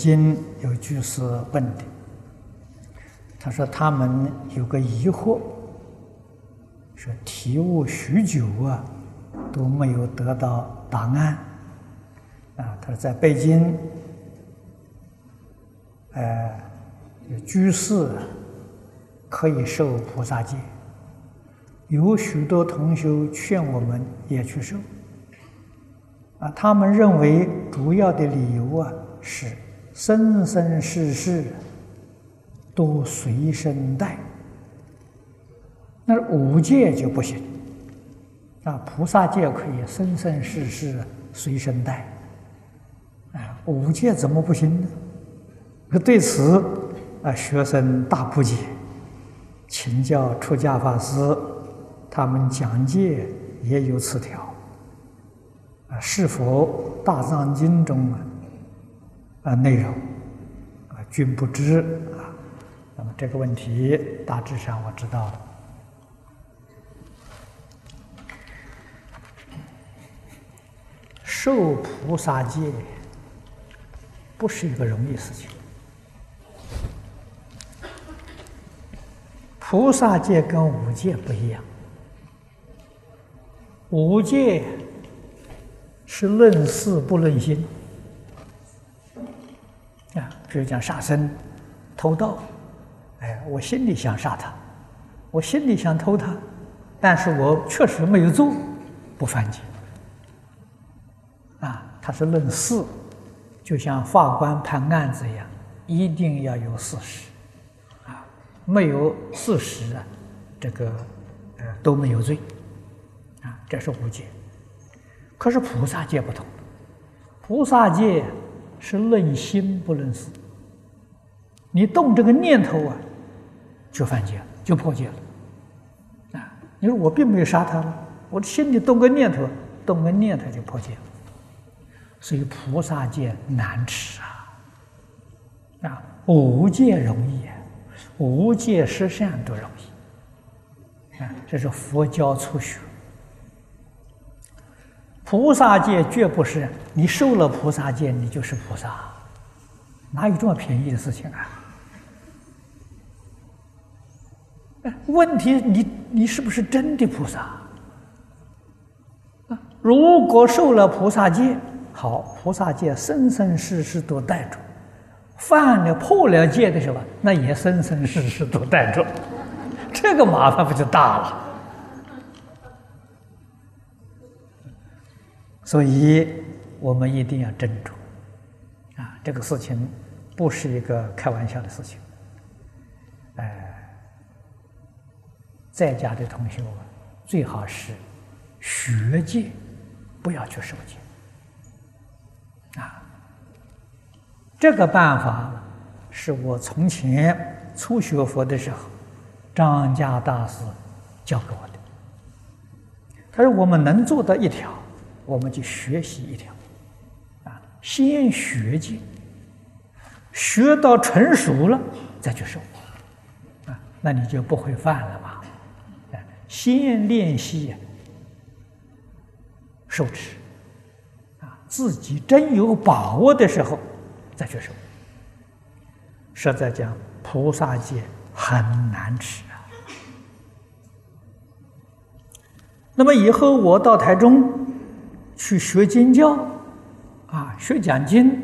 经有居士问的，他说他们有个疑惑，说提问许久啊，都没有得到答案。啊，他说在北京，呃，居士可以受菩萨戒，有许多同修劝我们也去受。啊，他们认为主要的理由啊是生生世世都随身带，那五戒就不行。啊，菩萨戒可以生生世世随身带，啊，五戒怎么不行呢？对此，啊，学生大不解，请教出家法师，他们讲戒也有此条。啊，是否大藏经中啊啊内容啊均不知啊？那么这个问题大致上我知道了。受菩萨戒不是一个容易事情。菩萨戒跟五戒不一样，五戒。是论事不论心，比如讲杀生、偷盗，哎，我心里想杀他，我心里想偷他，但是我确实没有做，不犯戒。啊，他是论事，就像法官判案子一样，一定要有事实，啊，没有事实啊，这个呃都没有罪，啊，这是无戒。可是菩萨戒不同，菩萨戒是论心不论事。你动这个念头啊，就犯戒了，就破戒了。啊，你说我并没有杀他了，我心里动个念头，动个念头就破戒了。所以菩萨戒难持啊，啊，无戒容易啊，无戒十善都容易。啊，这是佛教初学。菩萨戒绝不是你受了菩萨戒，你就是菩萨，哪有这么便宜的事情啊？问题你你是不是真的菩萨？啊，如果受了菩萨戒，好，菩萨戒生生世世都带着；犯了破了戒的时候，那也生生世世都带着，这个麻烦不就大了？所以，我们一定要斟酌啊！这个事情不是一个开玩笑的事情。在家的同学们，最好是学戒，不要去受戒啊。这个办法是我从前初学佛的时候，张家大师教给我的。他说：“我们能做到一条。”我们就学习一条，啊，先学戒，学到成熟了再去受，啊，那你就不会犯了嘛，啊，先练习受持，啊，自己真有把握的时候再去受。实在讲，菩萨戒很难持啊。那么以后我到台中。去学经教，啊，学讲经，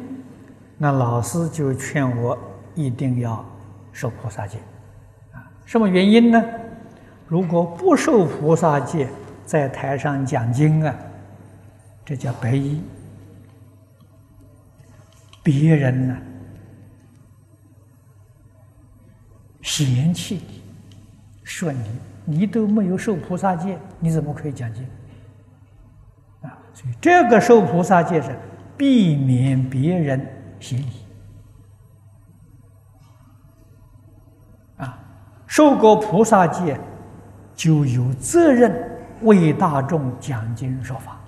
那老师就劝我一定要受菩萨戒，啊，什么原因呢？如果不受菩萨戒，在台上讲经啊，这叫白衣，别人呢嫌弃你，说你，你都没有受菩萨戒，你怎么可以讲经？啊所以，这个受菩萨戒是避免别人嫌疑啊，受过菩萨戒就有责任为大众讲经说法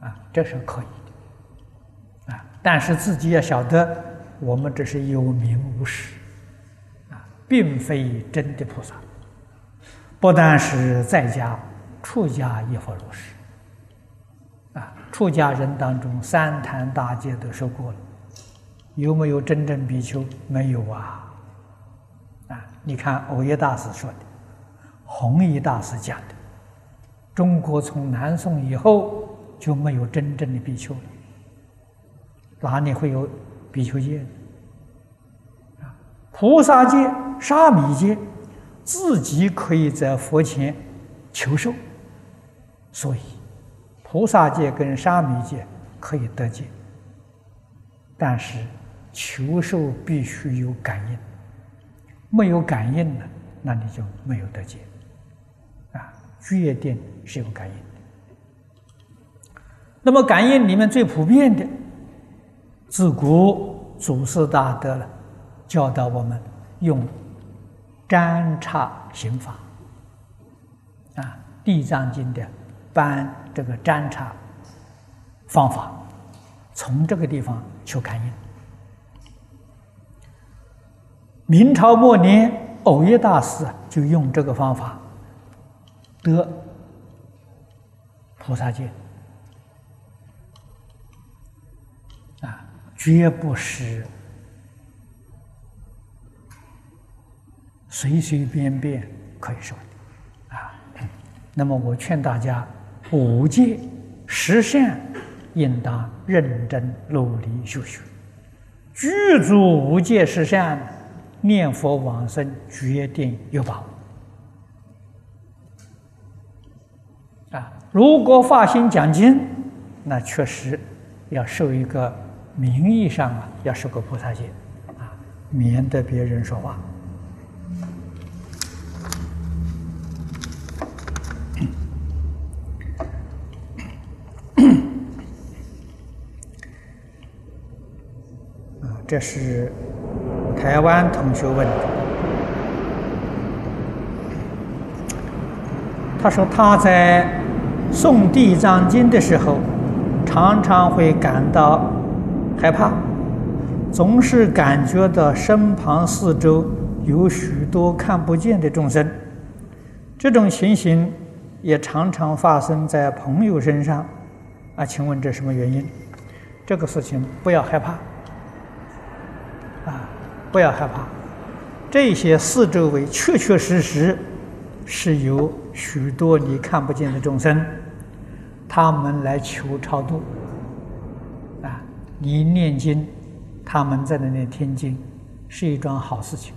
啊，这是可以的啊。但是自己要晓得，我们这是有名无实啊，并非真的菩萨。不但是在家出家亦复如是。啊，出家人当中，三坛大戒都受过了，有没有真正比丘？没有啊！啊，你看欧耶大师说的，弘一大师讲的，中国从南宋以后就没有真正的比丘了，哪里会有比丘戒？啊，菩萨戒、沙弥戒，自己可以在佛前求受，所以菩萨戒跟沙弥戒可以得戒。但是求受必须有感应，没有感应呢，那你就没有得戒。啊，决定是有感应的。那么感应里面最普遍的，自古祖师大德了，教导我们用占察行法。啊，《地藏经》的颁这个占察方法。从这个地方求感应。明朝末年，藕耶大师就用这个方法得菩萨戒啊，绝不是随随便便可以说的啊。那么，我劝大家五戒十善。应当认真努力修学，具足无戒十善，念佛往生，决定有把握。如果发心讲经，那确实要受一个名义上啊，要受个菩萨戒，啊，免得别人说话。这是台湾同学问的。他说他在诵《地藏经》的时候，常常会感到害怕，总是感觉到身旁四周有许多看不见的众生。这种情形也常常发生在朋友身上。啊，请问这什么原因？这个事情不要害怕。啊不要害怕，这些四周围确确实实是由许多你看不见的众生，他们来求超度。啊，你念经，他们在那里听经，是一桩好事情。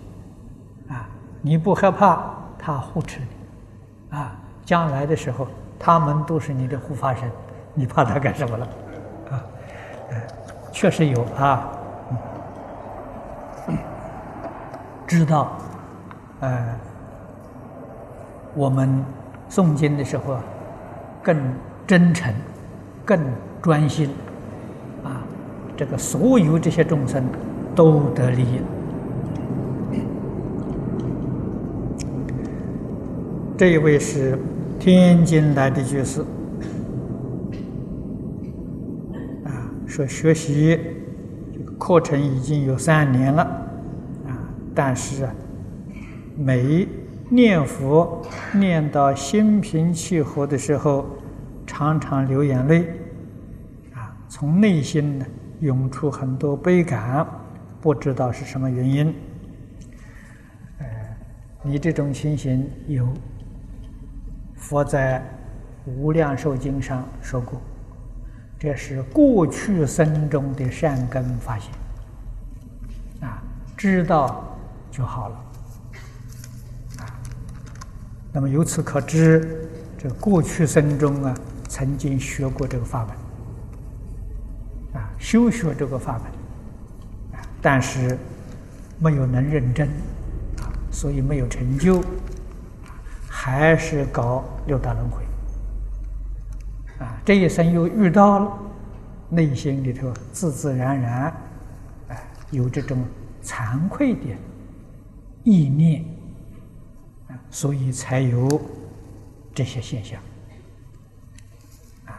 啊，你不害怕，他护持你。啊，将来的时候，他们都是你的护法神，你怕他干什么了？啊，确实有啊。知道，呃，我们诵经的时候啊，更真诚，更专心，啊，这个所有这些众生都得利益。这一位是天津来的居士，啊，说学习这个课程已经有三年了。啊但是啊，每念佛念到心平气和的时候，常常流眼泪，啊，从内心涌出很多悲感，不知道是什么原因。呃，你这种情形有，佛在《无量寿经》上说过，这是过去生中的善根发现，啊，知道。就好了，那么由此可知，这过去生中啊，曾经学过这个法门，啊，修学这个法门，啊，但是没有能认真，啊，所以没有成就，还是搞六道轮回，啊，这一生又遇到了，内心里头自自然然，哎，有这种惭愧的。意念，所以才有这些现象啊。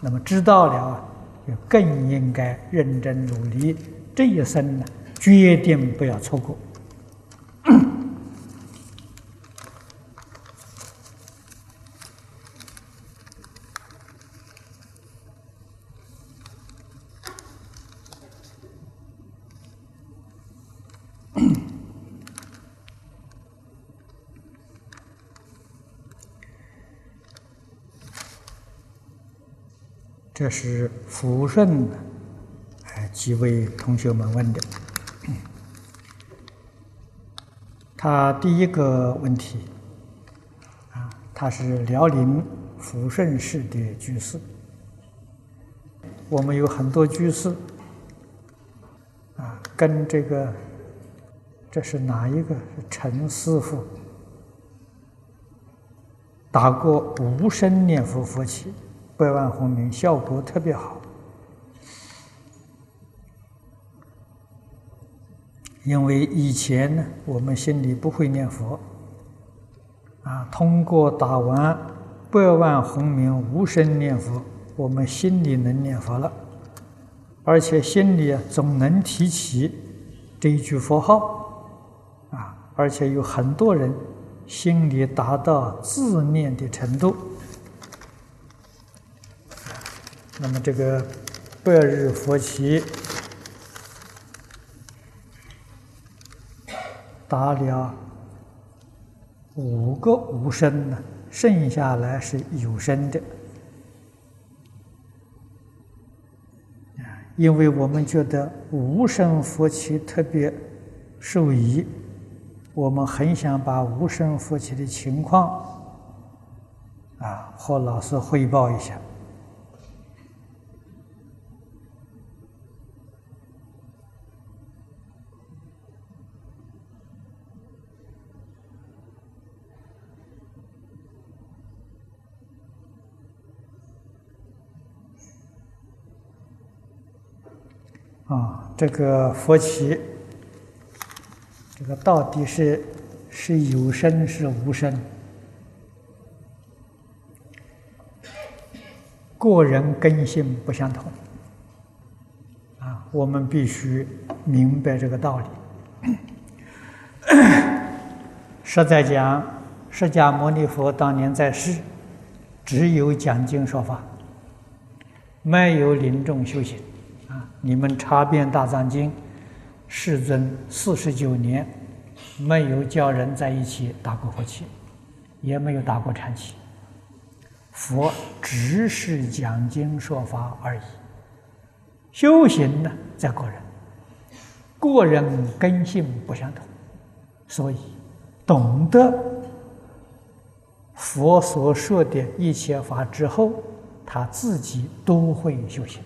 那么知道了，就更应该认真努力，这一生呢，决定不要错过。这是抚顺哎几位同学们问的。他第一个问题啊，他是辽宁抚顺市的居士。我们有很多居士啊，跟这个这是哪一个？陈师傅打过无声念佛佛起。百万红名效果特别好，因为以前呢，我们心里不会念佛，啊，通过打完百万红名无声念佛，我们心里能念佛了，而且心里啊总能提起这一句佛号，啊，而且有很多人心里达到自念的程度。那么这个百日佛期打了五个无声呢，剩下来是有声的因为我们觉得无声佛期特别受益，我们很想把无声佛期的情况啊和老师汇报一下。啊，这个佛起，这个到底是是有声是无声？个人根性不相同，啊，我们必须明白这个道理。实在讲，释迦牟尼佛当年在世，只有讲经说法，没有临终修行。你们查遍大藏经，世尊四十九年没有叫人在一起打过火气，也没有打过禅气。佛只是讲经说法而已。修行呢，在个人，个人根性不相同，所以懂得佛所说的一切法之后，他自己都会修行。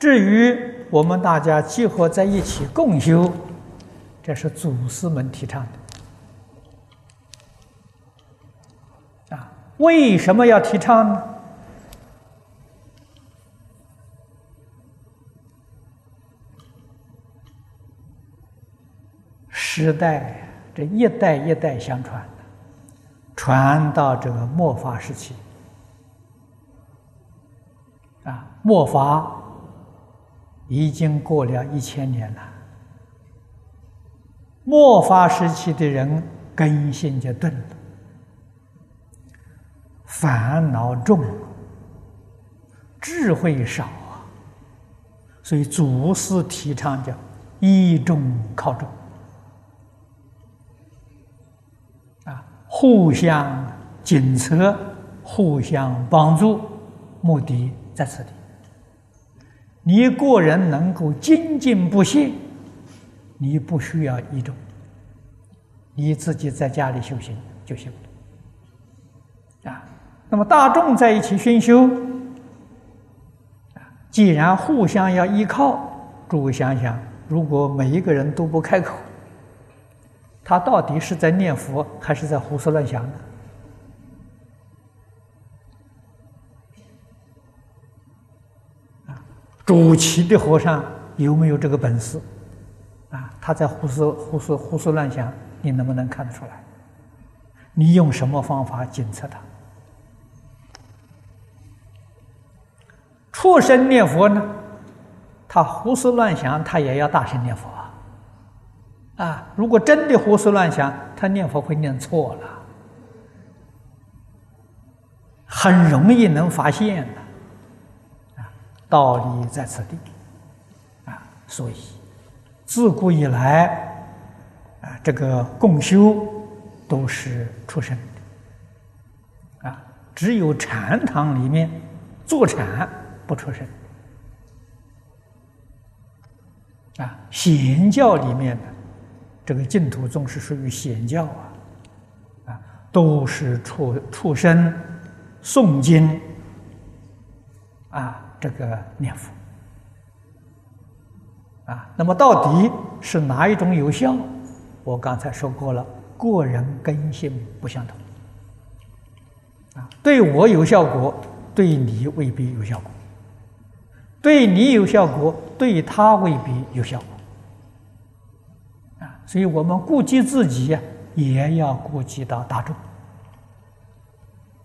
至于我们大家结合在一起共修，这是祖师们提倡的。啊，为什么要提倡呢？时代这一代一代相传的，传到这个末法时期，啊，末法。已经过了一千年了，末法时期的人根性就钝了，烦恼重，智慧少啊，所以祖师提倡叫依重靠重啊，互相检测，互相帮助，目的在此地。你个人能够精进不懈，你不需要一种，你自己在家里修行就行了。啊，那么大众在一起熏修，既然互相要依靠，诸位想想，如果每一个人都不开口，他到底是在念佛还是在胡思乱想呢？主持的和尚有没有这个本事？啊，他在胡思胡思胡思乱想，你能不能看得出来？你用什么方法检测他？畜生念佛呢？他胡思乱想，他也要大声念佛啊！啊，如果真的胡思乱想，他念佛会念错了，很容易能发现的。道理在此地，啊，所以自古以来，啊，这个共修都是出生的，啊，只有禅堂里面坐禅不出声。啊，显教里面的这个净土宗是属于显教啊，啊，都是出出生诵经。啊，这个念佛啊，那么到底是哪一种有效？我刚才说过了，个人根性不相同啊，对我有效果，对你未必有效果。对你有效果，对他未必有效果啊！所以我们顾及自己，也要顾及到大众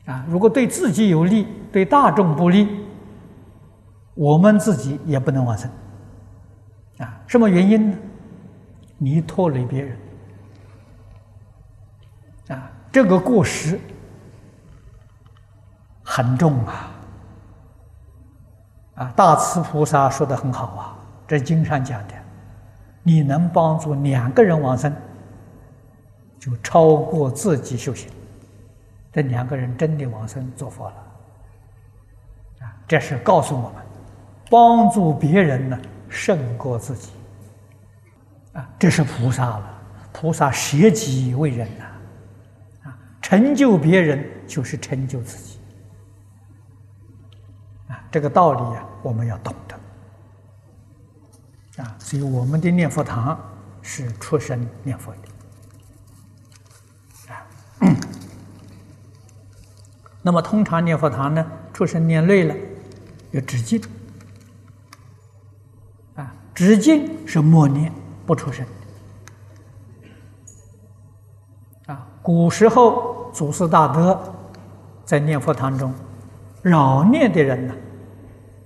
啊。如果对自己有利，对大众不利，我们自己也不能完成啊。什么原因呢？你拖累别人啊，这个过失很重啊。啊，大慈菩萨说的很好啊，这经上讲的，你能帮助两个人往生，就超过自己修行。这两个人真的往生做佛了，啊，这是告诉我们，帮助别人呢胜过自己，啊，这是菩萨了，菩萨舍己为人呐，啊，成就别人就是成就自己。啊，这个道理呀，我们要懂得。啊，所以我们的念佛堂是出生念佛的。啊，那么通常念佛堂呢，出生念累了，要止境。啊，止境是默念，不出声。啊，古时候祖师大德在念佛堂中。绕念的人呢，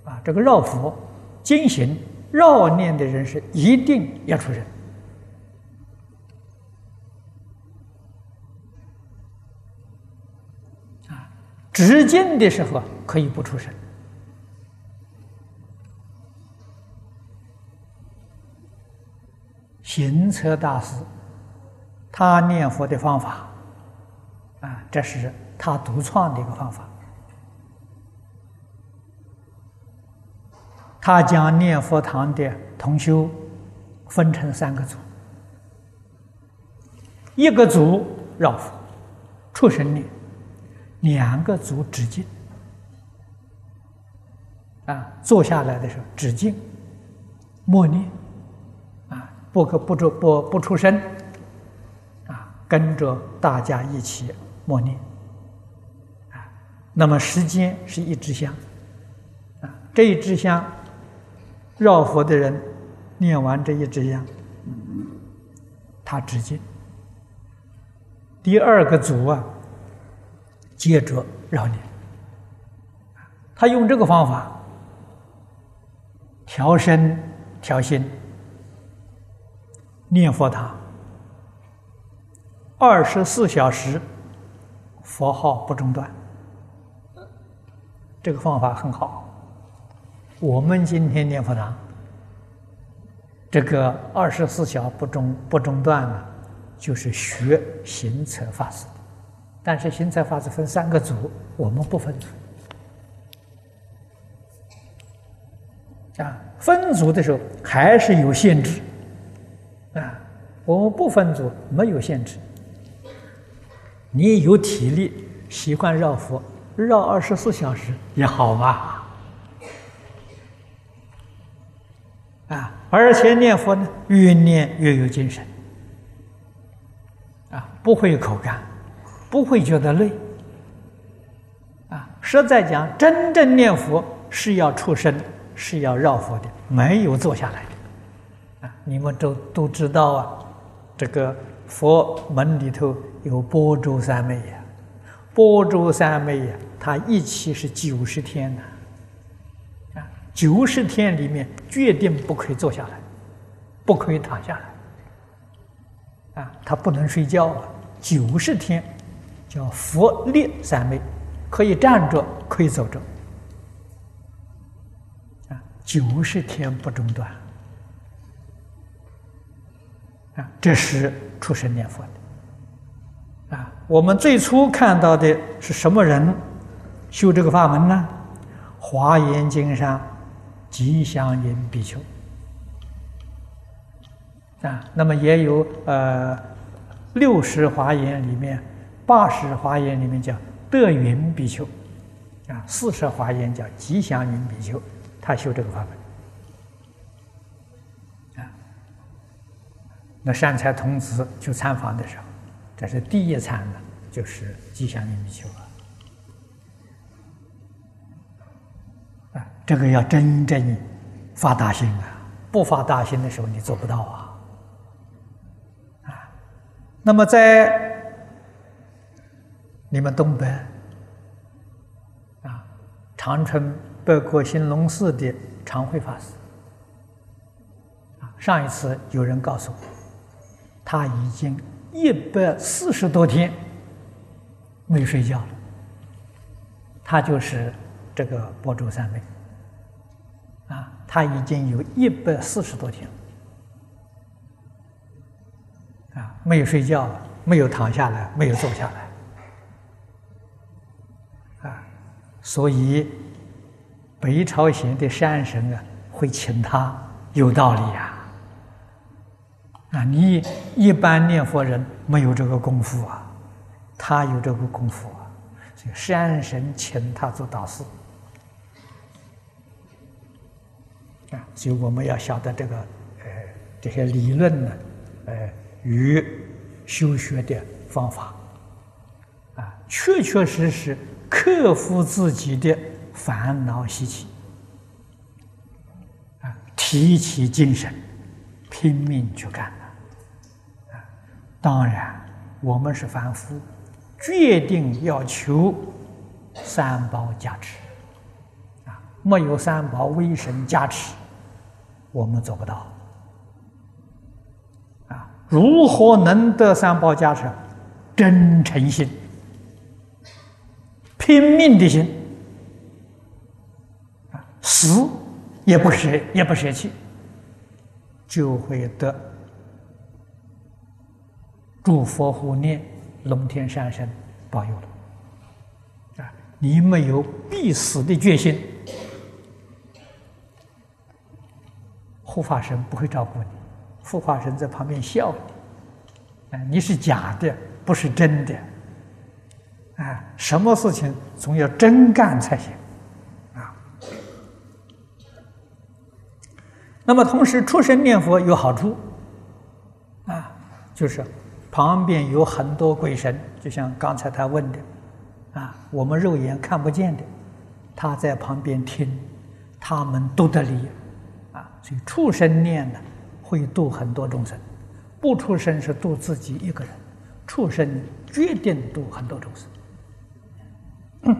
啊，这个绕佛、经行、绕念的人是一定要出声，啊，直经的时候可以不出声。行车大师，他念佛的方法，啊，这是他独创的一个方法。他将念佛堂的同修分成三个组：一个组绕佛、出神念；两个组止境。啊，坐下来的时候止境、默念，不可不出不不出声，啊，跟着大家一起默念，啊，那么时间是一支香，啊，这一支香。绕佛的人念完这一支香，他直接。第二个组啊，接着绕念。他用这个方法调身调心，念佛堂二十四小时佛号不中断。这个方法很好。我们今天念佛堂，这个二十四小不中不中断呢，就是学行测法师。但是行测法师分三个组，我们不分组。啊，分组的时候还是有限制。啊，我们不分组没有限制。你有体力，习惯绕佛，绕二十四小时也好嘛。啊，而且念佛呢，越念越有精神，啊，不会口干，不会觉得累，啊，实在讲，真正念佛是要出声，是要绕佛的，没有坐下来，啊你们都都知道啊，这个佛门里头有波州三昧呀，波州三昧呀，它一期是九十天呐。啊。九十天里面，决定不可以坐下来，不可以躺下来，啊，他不能睡觉啊。九十天叫佛力三昧，可以站着，可以走着，啊，九十天不中断，啊，这是出生念佛的，啊，我们最初看到的是什么人修这个法门呢？华严经上吉祥云比丘。啊，那么也有呃六十华严里面，八十华严里面叫德云比丘。啊，四十华严叫吉祥云比丘，他修这个法门啊。那善财童子去参访的时候，这是第一参呢，就是吉祥云比丘啊。这个要真正发大心啊！不发大心的时候，你做不到啊！啊，那么在你们东北啊，长春北国兴隆寺的常慧法师啊，上一次有人告诉我，他已经一百四十多天没睡觉了。他就是这个波州三妹。啊，他已经有一百四十多天，啊，没有睡觉，没有躺下来，没有坐下来，啊，所以北朝鲜的山神啊会请他，有道理呀，啊，你一般念佛人没有这个功夫啊，他有这个功夫啊，所以山神请他做导师。啊，所以我们要晓得这个，呃，这些理论呢，呃，与修学的方法，啊，确确实实克服自己的烦恼习气，啊，提起精神，拼命去干，当然，我们是凡夫，决定要求三宝加持，啊，没有三宝威神加持。我们做不到啊！如何能得三宝加持？真诚心、拼命的心啊，死也不舍，也不舍弃，就会得诸佛护念、龙天善神保佑了啊！你没有必死的决心。护法神不会照顾你，护法神在旁边笑你，啊，你是假的，不是真的，啊，什么事情总要真干才行，啊。那么同时出生念佛有好处，啊，就是旁边有很多鬼神，就像刚才他问的，啊，我们肉眼看不见的，他在旁边听，他们都得利。啊所以畜生念呢，会度很多众生；不出生是度自己一个人。畜生决定度很多众生。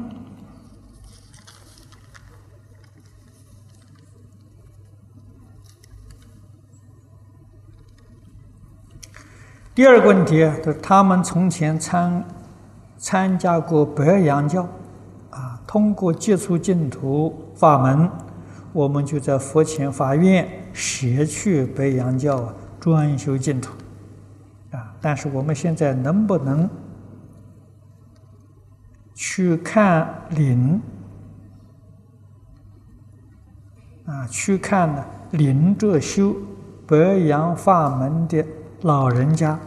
第二个问题，就是他们从前参参加过白羊教，啊，通过接触净土法门。我们就在佛前发愿，舍去白羊教，专修净土。啊！但是我们现在能不能去看灵？啊，去看呢？领着修白羊法门的老人家，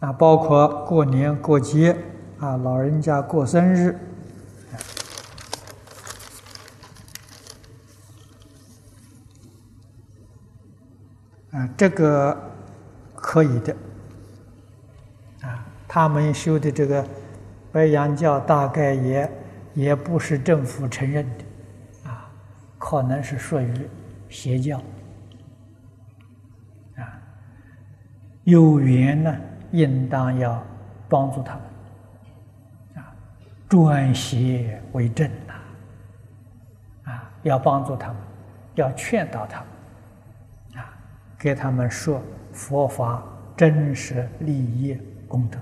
啊，包括过年过节，啊，老人家过生日。啊，这个可以的。啊，他们修的这个白羊教，大概也也不是政府承认的，啊，可能是属于邪教。啊，有缘呢，应当要帮助他们，啊，转邪为正呐，啊，要帮助他们，要劝导他们啊。给他们说佛法真实利益功德，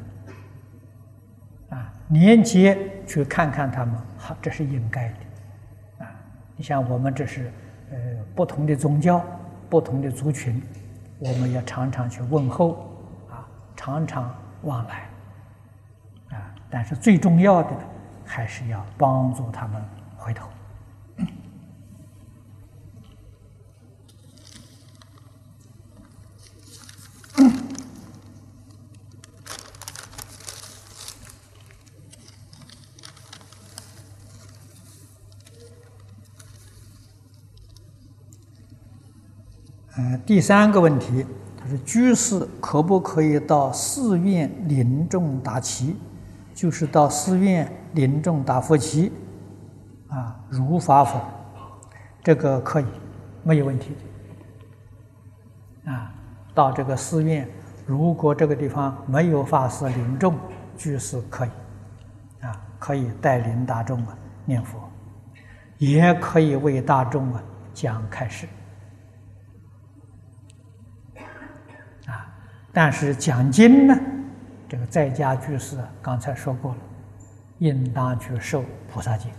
啊，年节去看看他们，好，这是应该的，啊，你像我们这是呃不同的宗教、不同的族群，我们要常常去问候，常常往来，啊，但是最重要的还是要帮助他们回头。嗯，第三个问题，说：居士可不可以到寺院临终打旗？就是到寺院临终打佛旗，啊，如法否？这个可以，没有问题。啊，到这个寺院，如果这个地方没有法师临终，居士可以，啊，可以带领大众啊念佛，也可以为大众啊讲开示。但是讲经呢，这个在家居士刚才说过了，应当去受菩萨戒，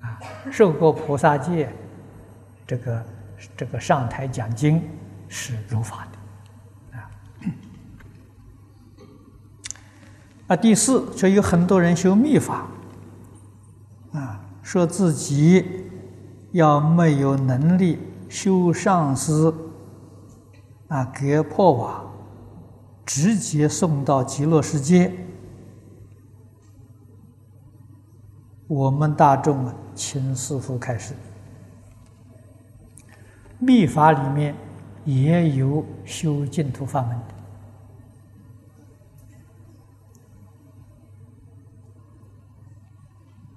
啊，受过菩萨戒，这个这个上台讲经是如法的，啊。啊，第四，就有很多人修密法，啊，说自己要没有能力修上师，啊，给破瓦。直接送到极乐世界，我们大众啊，请师父开始。密法里面也有修净土法门的，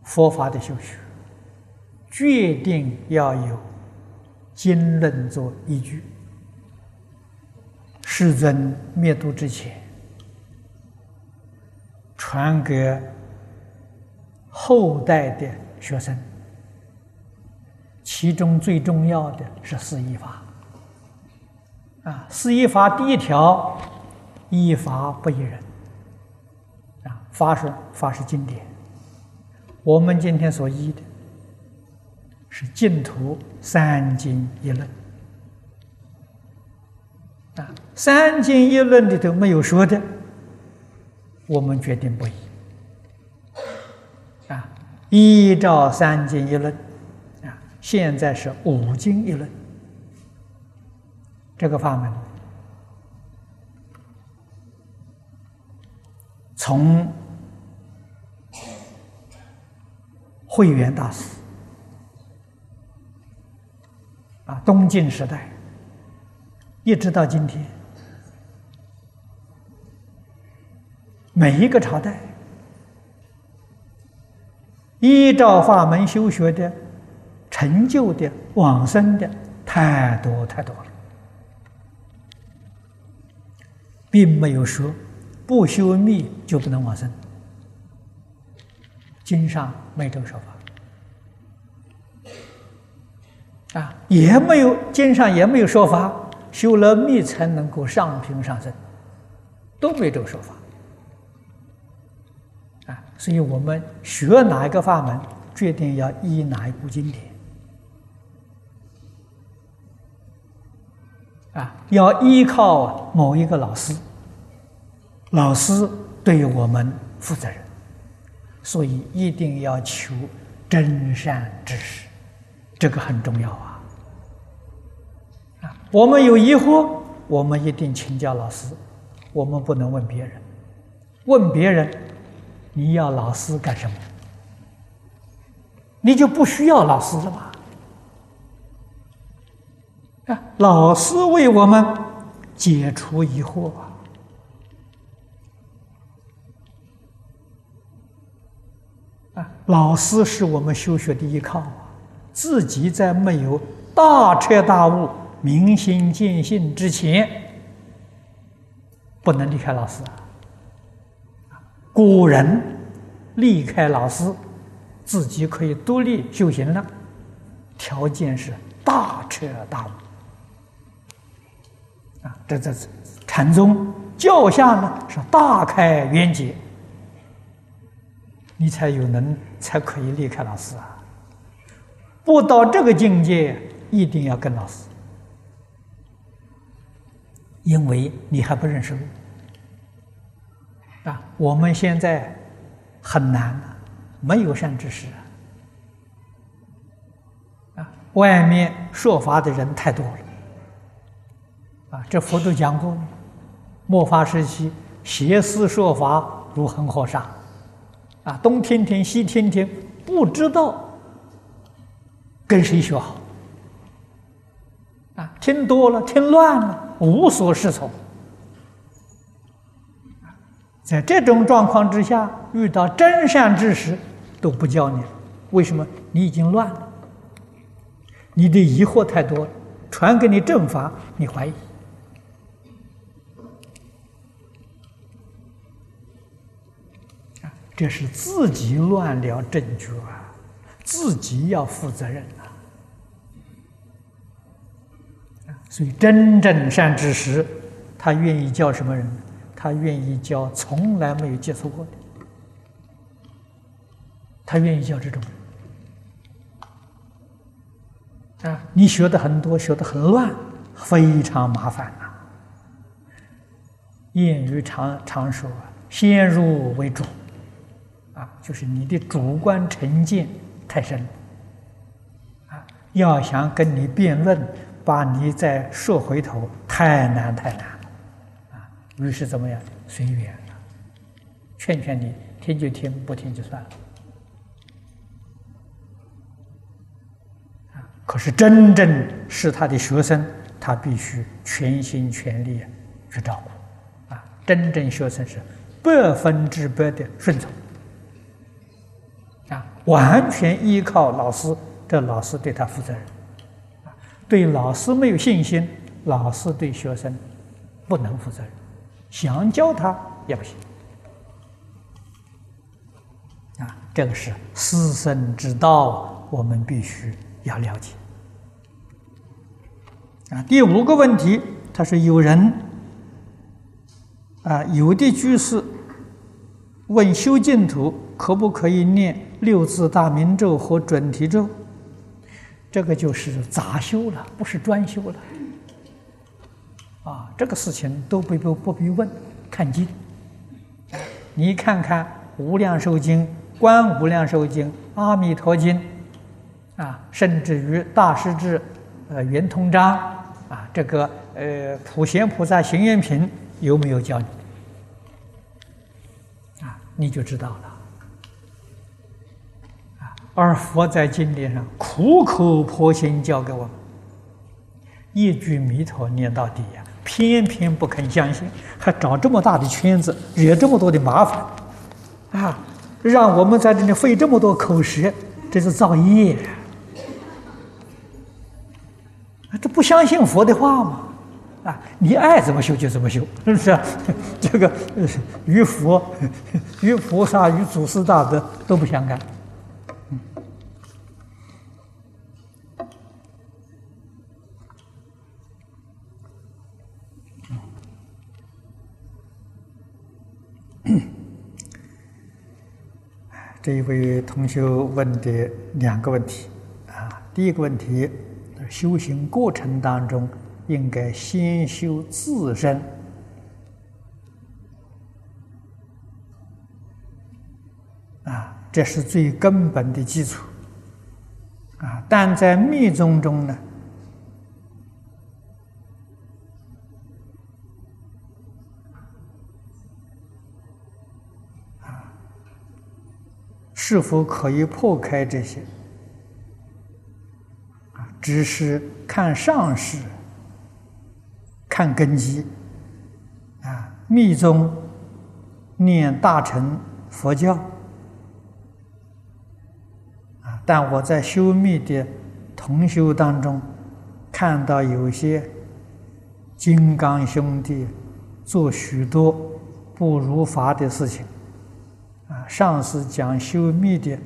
佛法的修学，决定要有经论做依据。世尊灭度之前，传给后代的学生，其中最重要的是四依法。啊，四依法第一条，依法不依人。啊，法是法是经典，我们今天所依的是净土三经一论。三经一论里头没有说的，我们决定不依。啊，依照三经一论，啊，现在是五经一论，这个法门，从慧远大师啊，东晋时代。一直到今天，每一个朝代依照法门修学的、成就的、往生的太多太多了，并没有说不修密就不能往生。经上没这个说法啊，也没有经上也没有说法。修了密才能够上品上升，都没这个说法！所以我们学哪一个法门，决定要依哪一部经典啊，要依靠某一个老师，老师对我们负责任，所以一定要求真善知识，这个很重要啊。啊我们有疑惑，我们一定请教老师，我们不能问别人。问别人，你要老师干什么？你就不需要老师了吧？啊，老师为我们解除疑惑啊！啊，老师是我们修学的依靠啊！自己在没有大彻大悟。明心见性之前，不能离开老师啊！古人离开老师，自己可以独立修行了，条件是大彻大悟啊！这这禅宗教下呢是大开圆解，你才有能才可以离开老师啊！不到这个境界，一定要跟老师。因为你还不认识路啊！我们现在很难没有善知识啊！外面说法的人太多了啊！这佛都讲过，末法时期邪思说法如恒河沙啊，东听听西听听，不知道跟谁学好啊！听多了，听乱了，无所适从。在这种状况之下，遇到真善知识都不教你了，为什么？你已经乱了，你的疑惑太多了，传给你正法，你怀疑，这是自己乱了正觉啊，自己要负责任啊。所以真正善知识，他愿意叫什么人？他愿意教从来没有接触过的，他愿意教这种人啊！你学的很多，学的很乱，非常麻烦呐。谚语常常说：“先入为主”，啊，就是你的主观成见太深啊！要想跟你辩论，把你再说回头，太难太难。于是怎么样？随缘了，劝劝你，听就听，不听就算了。可是真正是他的学生，他必须全心全力去照顾。啊！真正学生是百分之百的顺从。啊！完全依靠老师，这老师对他负责任。对老师没有信心，老师对学生不能负责任。想教他也不行啊！这个是师生之道，我们必须要了解啊。第五个问题，他说有人啊，有的居士问修净土可不可以念六字大明咒和准提咒？这个就是杂修了，不是专修了。这个事情都不不不必问，看经。你看看《无量寿经》《观无量寿经》《阿弥陀经》，啊，甚至于《大师至》呃《圆通章》啊，这个呃《普贤菩萨行愿品》有没有教你？啊，你就知道了。啊，而佛在经典上苦口婆心教给我们，一句弥陀念到底呀。偏偏不肯相信，还找这么大的圈子，惹这么多的麻烦，啊，让我们在这里费这么多口舌，这是造业。这不相信佛的话吗？啊，你爱怎么修就怎么修，是不是？这个与佛、与菩萨、与祖师大德都不相干。这一位同学问的两个问题啊，第一个问题，修行过程当中应该先修自身啊，这是最根本的基础啊，但在密宗中呢。是否可以破开这些？只是看上师，看根基。啊，密宗念大乘佛教，啊，但我在修密的同修当中，看到有些金刚兄弟做许多不如法的事情。啊，上师讲修密的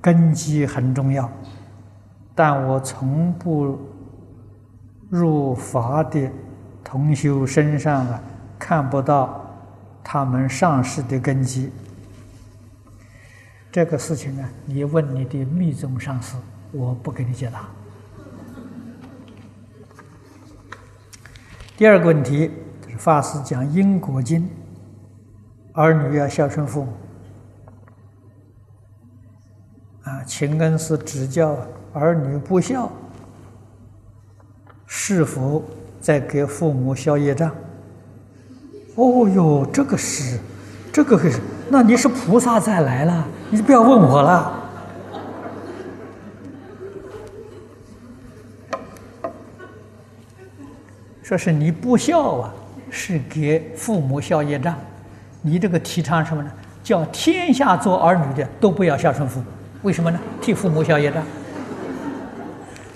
根基很重要，但我从不入法的同修身上啊，看不到他们上师的根基。这个事情呢，你问你的密宗上师，我不给你解答。第二个问题，法师讲因果经，儿女要孝顺父母。啊，请恩师指教儿女不孝，是否在给父母消业障？哦哟，这个是，这个是，那你是菩萨再来了，你就不要问我了。说是你不孝啊，是给父母消业障。你这个提倡什么呢？叫天下做儿女的都不要孝顺父母，为什么呢？替父母消业障。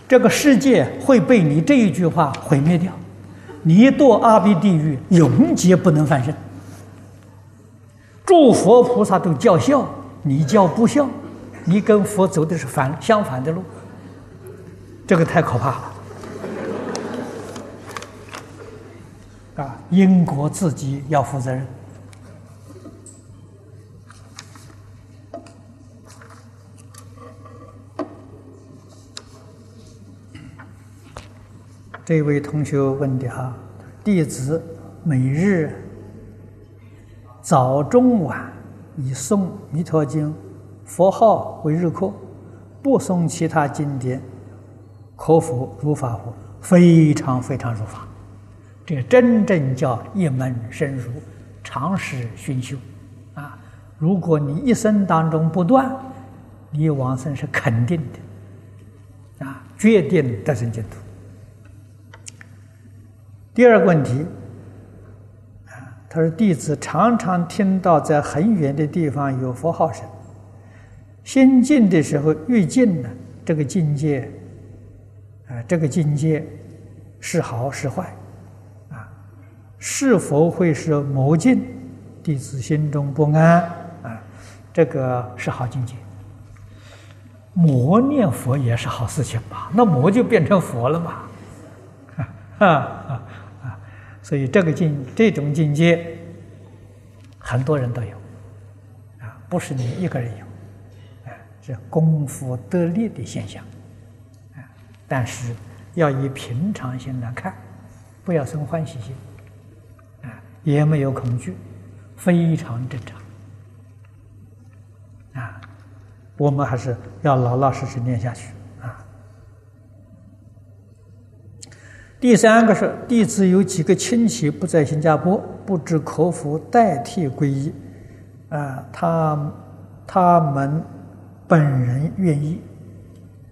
这个世界会被你这一句话毁灭掉，你堕阿鼻地狱，永劫不能翻身。诸佛菩萨都叫孝，你叫不孝，你跟佛走的是反相反的路，这个太可怕了。啊，因果自己要负责任。这位同学问的哈，弟子每日早中晚以诵《弥陀经》佛号为日课，不诵其他经典，可否如法乎？非常非常如法。这真正叫一门深入，长时熏修，啊！如果你一生当中不断，你往生是肯定的，啊，决定得生净土。第二个问题，啊，他说弟子常常听到在很远的地方有佛号声，心静的时候越静呢，这个境界，啊，这个境界是好是坏？啊是否会是魔境？弟子心中不安啊！这个是好境界。魔念佛也是好事情吧？那魔就变成佛了嘛？啊啊啊！所以这个境这种境界，很多人都有啊，不是你一个人有，啊，是功夫得力的现象啊。但是要以平常心来看，不要生欢喜心。啊也没有恐惧，非常正常。啊，我们还是要老老实实念下去第三个是弟子有几个亲戚不在新加坡，不知可否代替皈依？啊，他他们本人愿意，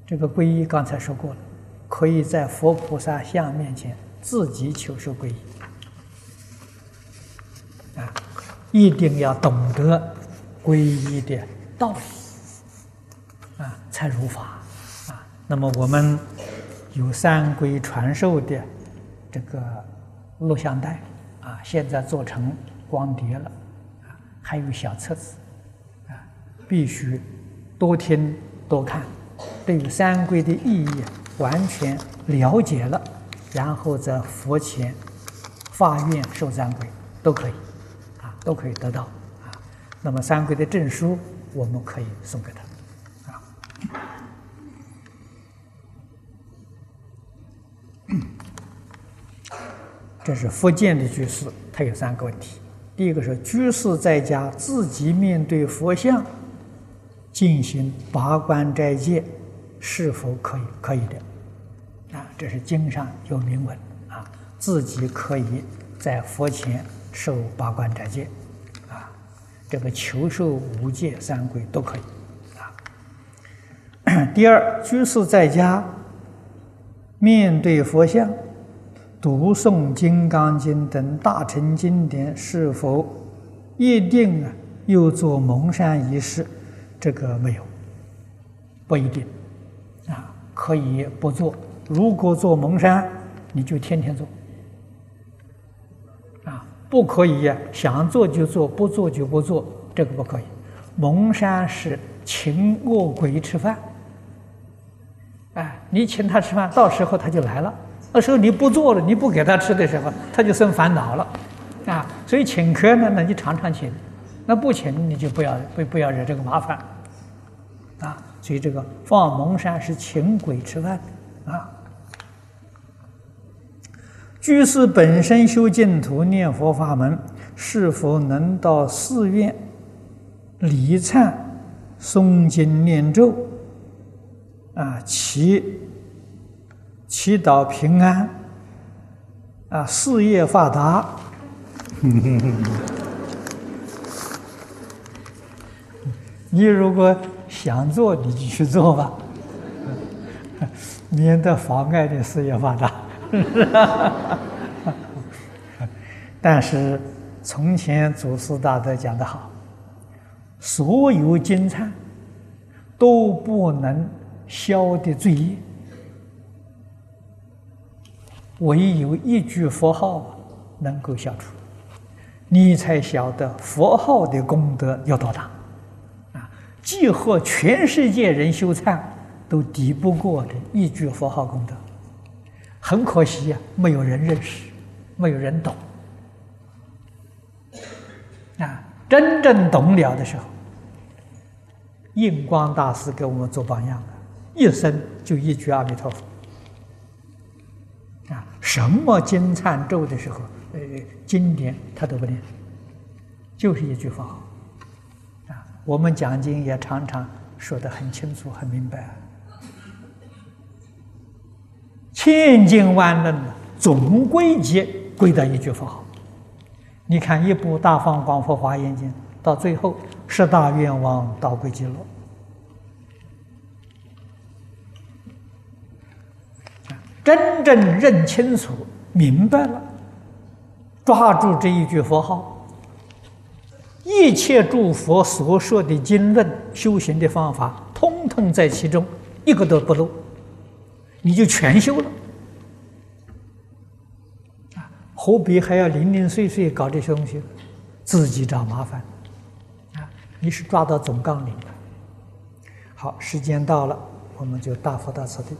这个皈依刚才说过了，可以在佛菩萨像面前自己求受皈依。啊，一定要懂得皈依的道理啊，才如法啊。那么我们有三皈传授的这个录像带啊，现在做成光碟了啊，还有小册子啊，必须多听多看，对于三皈的意义完全了解了，然后在佛前发愿受三皈都可以。啊都可以得到啊。那么三皈的证书，我们可以送给他啊。这是福建的居士，他有三个问题。第一个是居士在家自己面对佛像进行拔关斋戒，是否可以？可以的啊。这是经上有明文啊，自己可以在佛前。受八关斋戒，啊，这个求受五戒三规都可以，啊。第二，居士在家面对佛像读诵《金刚经》等大乘经典，是否一定啊又做蒙山仪式？这个没有，不一定，啊，可以不做。如果做蒙山，你就天天做。啊不可以呀，想做就做，不做就不做，这个不可以。蒙山是请恶鬼吃饭，哎，你请他吃饭，到时候他就来了。那时候你不做了，你不给他吃的时候，他就生烦恼了，啊，所以请客呢，那你常常请，那不请你就不要不不要惹这个麻烦，啊，所以这个放蒙山是请鬼吃饭，啊。居士本身修净土念佛法门，是否能到寺院礼忏、诵经念咒，啊，其祈祷平安，啊，事业发达。你如果想做，你就去做吧，免得妨碍你事业发达。但是从前祖师大德讲得好，所有经忏都不能消的罪业，唯有一句佛号能够消除，你才晓得佛号的功德有多大。啊几乎全世界人修忏都抵不过的一句佛号功德，很可惜呀，没有人认识，没有人懂。啊，真正懂了的时候，印光大师给我们做榜样一生就一句阿弥陀佛。什么经忏咒的时候，呃，经典他都不念，就是一句佛号啊。我们讲经也常常说得很清楚、很明白，千经万论总归结归到一句佛号。你看一部《大放光佛华严经》，到最后十大愿望导归极乐，真正认清楚、明白了，抓住这一句佛号。一切诸佛所说的经论、修行的方法，通通在其中，一个都不漏，你就全修了。啊，何必还要零零碎碎搞这些东西，自己找麻烦？啊，你是抓到总纲领了。好，时间到了，我们就大佛大慈地。